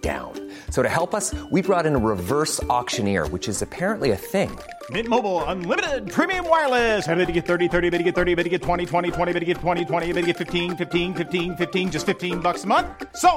down. So to help us, we brought in a reverse auctioneer, which is apparently a thing. Mint Mobile unlimited premium wireless. Ready to get 30, 30, bit to get 30, bit to get 20, 20, 20, bit to get 20, 20, bit to get 15, 15, 15, 15 just 15 bucks a month. So,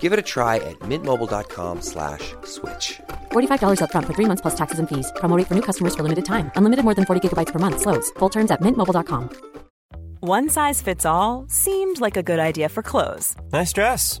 Give it a try at mintmobile.com slash switch. $45 upfront for three months plus taxes and fees. Promo for new customers for limited time. Unlimited more than 40 gigabytes per month. Slows. Full terms at mintmobile.com. One size fits all seemed like a good idea for clothes Nice dress.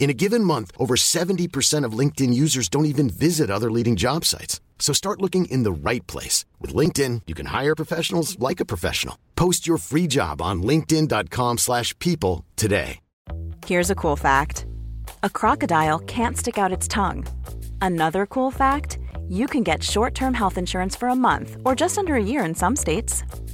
In a given month, over 70% of LinkedIn users don't even visit other leading job sites. So start looking in the right place. With LinkedIn, you can hire professionals like a professional. Post your free job on linkedin.com slash people today. Here's a cool fact a crocodile can't stick out its tongue. Another cool fact you can get short term health insurance for a month or just under a year in some states.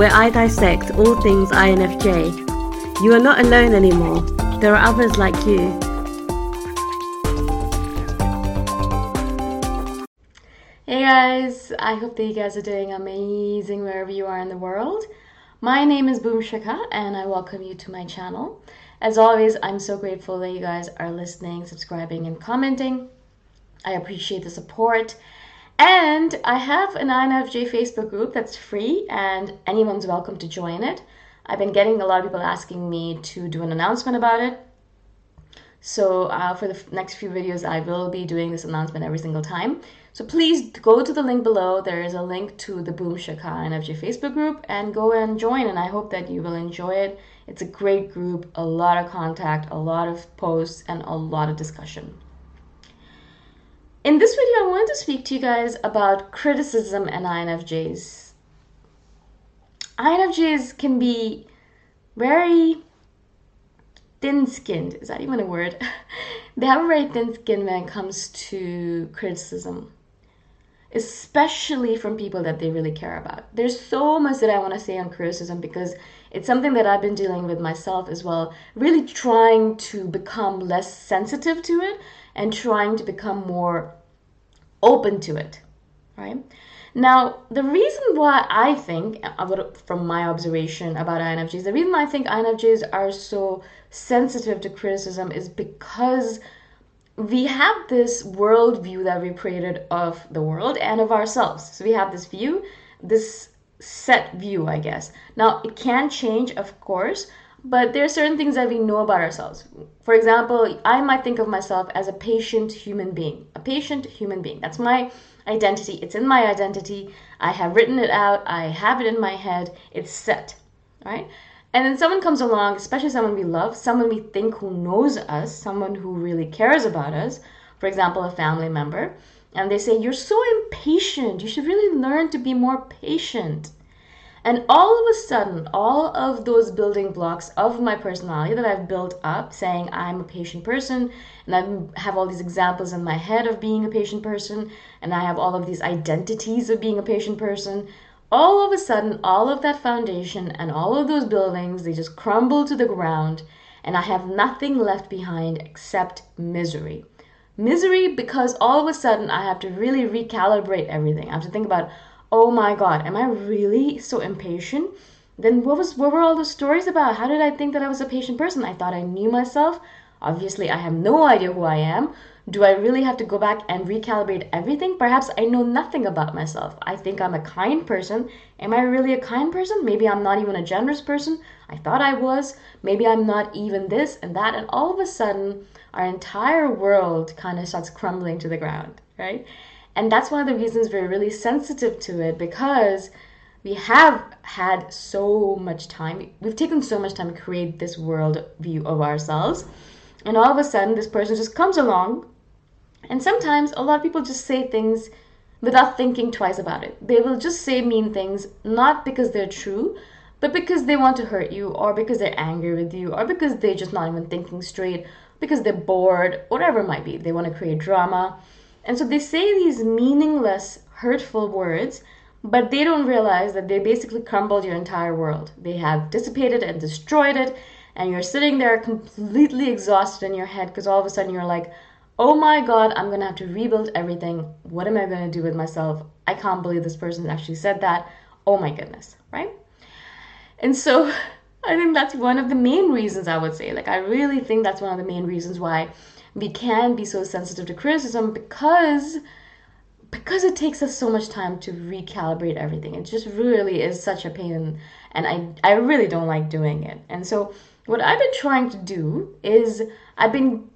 where I dissect all things INFJ. You are not alone anymore. There are others like you. Hey guys, I hope that you guys are doing amazing wherever you are in the world. My name is Boom and I welcome you to my channel. As always, I'm so grateful that you guys are listening, subscribing, and commenting. I appreciate the support. And I have an INFJ Facebook group that's free and anyone's welcome to join it. I've been getting a lot of people asking me to do an announcement about it. So uh, for the f- next few videos, I will be doing this announcement every single time. So please go to the link below. There is a link to the Boom Shikha INFJ Facebook group and go and join. And I hope that you will enjoy it. It's a great group, a lot of contact, a lot of posts, and a lot of discussion. In this video, I wanted to speak to you guys about criticism and INFJs. INFJs can be very thin skinned. Is that even a word? they have a very thin skin when it comes to criticism, especially from people that they really care about. There's so much that I want to say on criticism because it's something that I've been dealing with myself as well, really trying to become less sensitive to it and trying to become more open to it, right? Now, the reason why I think, uh, from my observation about INFJs, the reason I think INFJs are so sensitive to criticism is because we have this worldview that we created of the world and of ourselves. So we have this view, this set view, I guess. Now, it can change, of course, but there are certain things that we know about ourselves. For example, I might think of myself as a patient human being. A patient human being. That's my identity. It's in my identity. I have written it out. I have it in my head. It's set, right? And then someone comes along, especially someone we love, someone we think who knows us, someone who really cares about us, for example, a family member, and they say, You're so impatient. You should really learn to be more patient. And all of a sudden, all of those building blocks of my personality that I've built up, saying I'm a patient person, and I have all these examples in my head of being a patient person, and I have all of these identities of being a patient person, all of a sudden, all of that foundation and all of those buildings, they just crumble to the ground, and I have nothing left behind except misery. Misery because all of a sudden I have to really recalibrate everything. I have to think about oh my god, am I really so impatient? Then what was what were all those stories about? How did I think that I was a patient person? I thought I knew myself. Obviously, I have no idea who I am. Do I really have to go back and recalibrate everything? Perhaps I know nothing about myself. I think I'm a kind person. Am I really a kind person? Maybe I'm not even a generous person. I thought I was. Maybe I'm not even this and that. And all of a sudden, our entire world kind of starts crumbling to the ground, right? And that's one of the reasons we're really sensitive to it because we have had so much time. We've taken so much time to create this world view of ourselves. And all of a sudden, this person just comes along. And sometimes a lot of people just say things without thinking twice about it. They will just say mean things, not because they're true, but because they want to hurt you, or because they're angry with you, or because they're just not even thinking straight, because they're bored, whatever it might be. They want to create drama. And so they say these meaningless, hurtful words, but they don't realize that they basically crumbled your entire world. They have dissipated and destroyed it, and you're sitting there completely exhausted in your head because all of a sudden you're like, oh my god, I'm gonna have to rebuild everything. What am I gonna do with myself? I can't believe this person actually said that. Oh my goodness, right? And so I think that's one of the main reasons I would say. Like, I really think that's one of the main reasons why we can be so sensitive to criticism because because it takes us so much time to recalibrate everything it just really is such a pain and i i really don't like doing it and so what i've been trying to do is i've been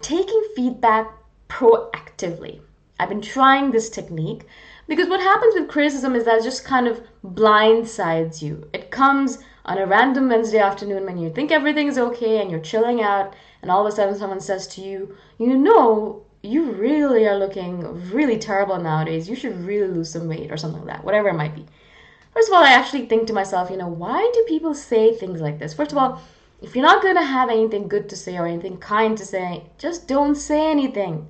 taking feedback proactively i've been trying this technique because what happens with criticism is that it just kind of blindsides you it comes on a random wednesday afternoon when you think everything is okay and you're chilling out and all of a sudden someone says to you, you know, you really are looking really terrible nowadays. You should really lose some weight or something like that, whatever it might be. First of all, I actually think to myself, you know, why do people say things like this? First of all, if you're not going to have anything good to say or anything kind to say, just don't say anything.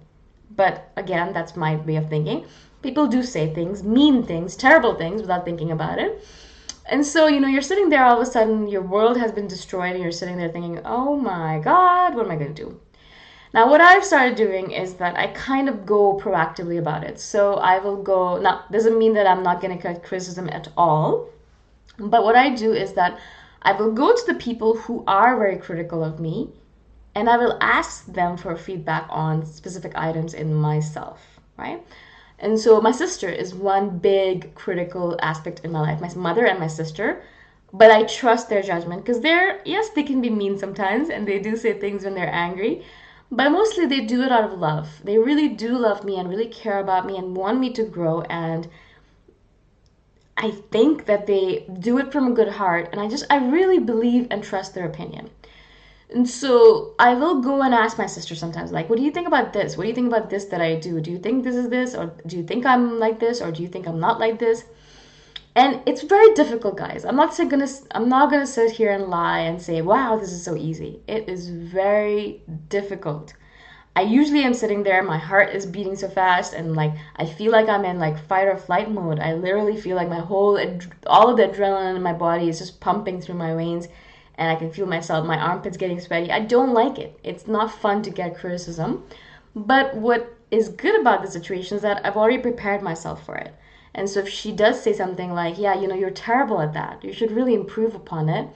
But again, that's my way of thinking. People do say things, mean things, terrible things without thinking about it. And so, you know, you're sitting there all of a sudden, your world has been destroyed, and you're sitting there thinking, oh my God, what am I going to do? Now, what I've started doing is that I kind of go proactively about it. So I will go, now, doesn't mean that I'm not going to get criticism at all. But what I do is that I will go to the people who are very critical of me and I will ask them for feedback on specific items in myself, right? And so my sister is one big critical aspect in my life, my mother and my sister. But I trust their judgment because they're, yes, they can be mean sometimes and they do say things when they're angry. But mostly they do it out of love. They really do love me and really care about me and want me to grow. And I think that they do it from a good heart. And I just, I really believe and trust their opinion. And so I will go and ask my sister sometimes, like, what do you think about this? What do you think about this that I do? Do you think this is this? Or do you think I'm like this? Or do you think I'm not like this? And it's very difficult, guys. I'm not gonna I'm not gonna sit here and lie and say, wow, this is so easy. It is very difficult. I usually am sitting there, my heart is beating so fast, and like I feel like I'm in like fight or flight mode. I literally feel like my whole all of the adrenaline in my body is just pumping through my veins and I can feel myself, my armpits getting sweaty. I don't like it. It's not fun to get criticism. But what is good about the situation is that I've already prepared myself for it. And so if she does say something like, yeah, you know, you're terrible at that, you should really improve upon it,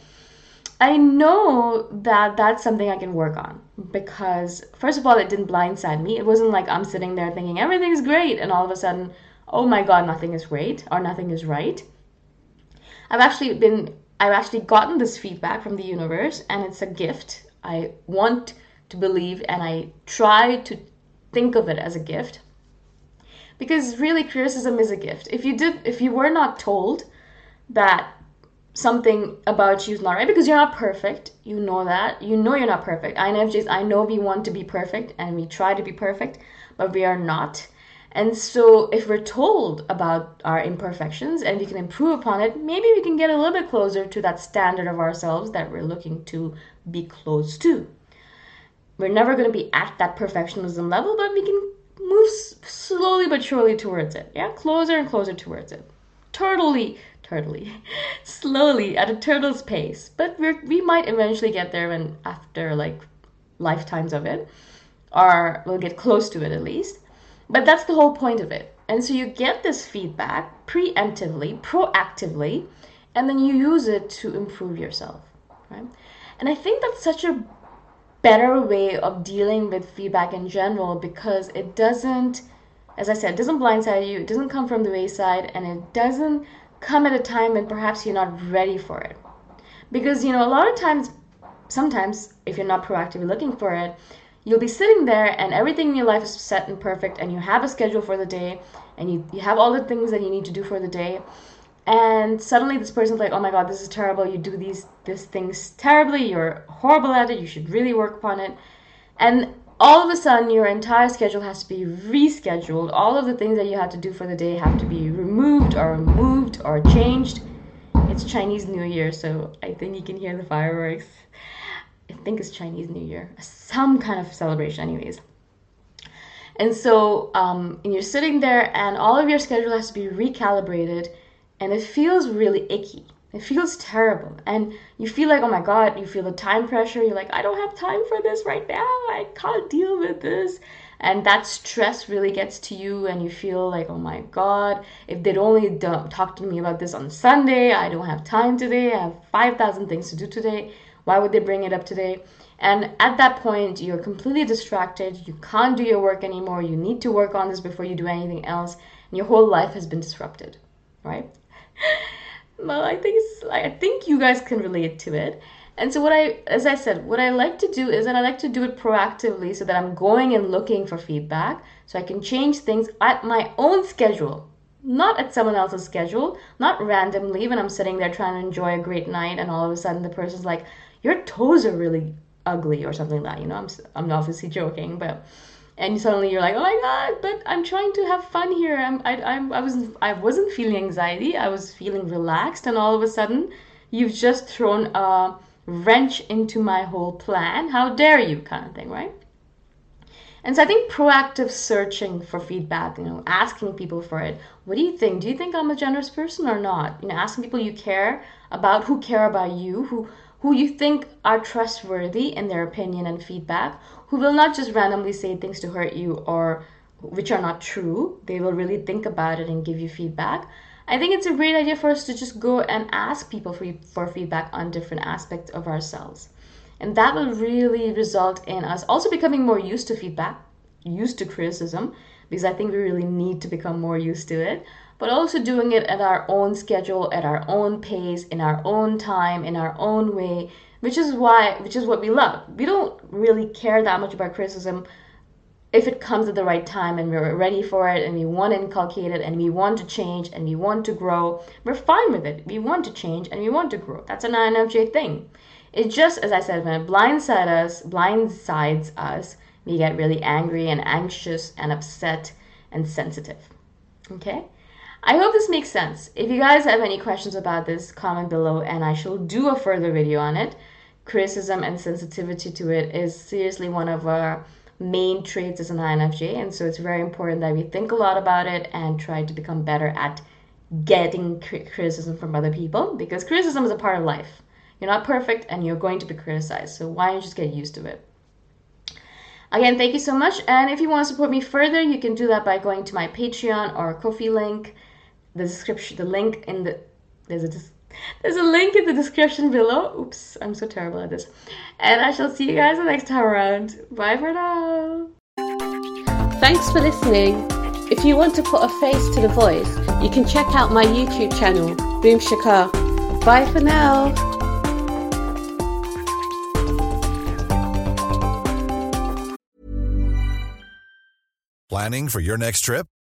I know that that's something I can work on because, first of all, it didn't blindside me. It wasn't like I'm sitting there thinking everything's great and all of a sudden, oh my God, nothing is great or nothing is right. I've actually been, I've actually gotten this feedback from the universe and it's a gift. I want to believe and I try to think of it as a gift because really criticism is a gift. If you did, if you were not told that something about you is not right because you're not perfect. You know that. You know you're not perfect. INFJs, I know we want to be perfect and we try to be perfect, but we are not. And so if we're told about our imperfections and we can improve upon it, maybe we can get a little bit closer to that standard of ourselves that we're looking to be close to. We're never going to be at that perfectionism level, but we can move slowly but surely towards it. Yeah, closer and closer towards it. Totally turtly, slowly at a turtle's pace. But we we might eventually get there when after like lifetimes of it, or we'll get close to it at least. But that's the whole point of it. And so you get this feedback preemptively, proactively, and then you use it to improve yourself, right? And I think that's such a better way of dealing with feedback in general because it doesn't as I said, it doesn't blindside you, it doesn't come from the wayside, and it doesn't come at a time when perhaps you're not ready for it. Because, you know, a lot of times, sometimes, if you're not proactively looking for it, you'll be sitting there and everything in your life is set and perfect, and you have a schedule for the day, and you, you have all the things that you need to do for the day. And suddenly this person's like, oh my god, this is terrible. You do these these things terribly. You're horrible at it. You should really work upon it. And all of a sudden your entire schedule has to be rescheduled. All of the things that you had to do for the day have to be removed or moved or changed. It's Chinese New Year, so I think you can hear the fireworks. I think it's Chinese New Year, some kind of celebration, anyways. And so, um, and you're sitting there, and all of your schedule has to be recalibrated, and it feels really icky. It feels terrible. And you feel like, oh my God, you feel the time pressure. You're like, I don't have time for this right now. I can't deal with this. And that stress really gets to you, and you feel like, oh my God, if they'd only talk to me about this on Sunday, I don't have time today. I have 5,000 things to do today. Why would they bring it up today? And at that point, you're completely distracted. You can't do your work anymore. You need to work on this before you do anything else. And your whole life has been disrupted, right? well, I think it's I think you guys can relate to it. And so what I as I said, what I like to do is that I like to do it proactively so that I'm going and looking for feedback so I can change things at my own schedule. Not at someone else's schedule, not randomly when I'm sitting there trying to enjoy a great night and all of a sudden the person's like, "Your toes are really ugly" or something like that. You know, I'm I'm obviously joking, but and suddenly you're like, oh my god, but I'm trying to have fun here. I'm, I, I'm, I was, I wasn't feeling anxiety. I was feeling relaxed, and all of a sudden, you've just thrown a wrench into my whole plan. How dare you, kind of thing, right? And so I think proactive searching for feedback, you know, asking people for it. What do you think? Do you think I'm a generous person or not? You know, asking people you care about, who care about you, who who you think are trustworthy in their opinion and feedback, who will not just randomly say things to hurt you or which are not true. They will really think about it and give you feedback. I think it's a great idea for us to just go and ask people for, for feedback on different aspects of ourselves. And that will really result in us also becoming more used to feedback, used to criticism, because I think we really need to become more used to it, but also doing it at our own schedule, at our own pace, in our own time, in our own way, which is why which is what we love. We don't really care that much about criticism if it comes at the right time and we're ready for it and we want to inculcate it and we want to change and we want to grow. We're fine with it. We want to change and we want to grow. That's an infj thing. It just as i said when it blindsides us blindsides us we get really angry and anxious and upset and sensitive. Okay I hope this makes sense. If you guys have any questions about this, comment below and I shall do a further video on it. Criticism and sensitivity to it is seriously one of our main traits as an INFJ, and so it's very important that we think a lot about it and try to become better at getting criticism from other people because criticism is a part of life. You're not perfect and you're going to be criticized, so why don't you just get used to it? Again, thank you so much. And if you want to support me further, you can do that by going to my Patreon or Ko-fi link the description, the link in the there's a there's a link in the description below. Oops, I'm so terrible at this. And I shall see you guys the next time around. Bye for now. Thanks for listening. If you want to put a face to the voice, you can check out my YouTube channel, Boom Shikha. Bye for now. Planning for your next trip?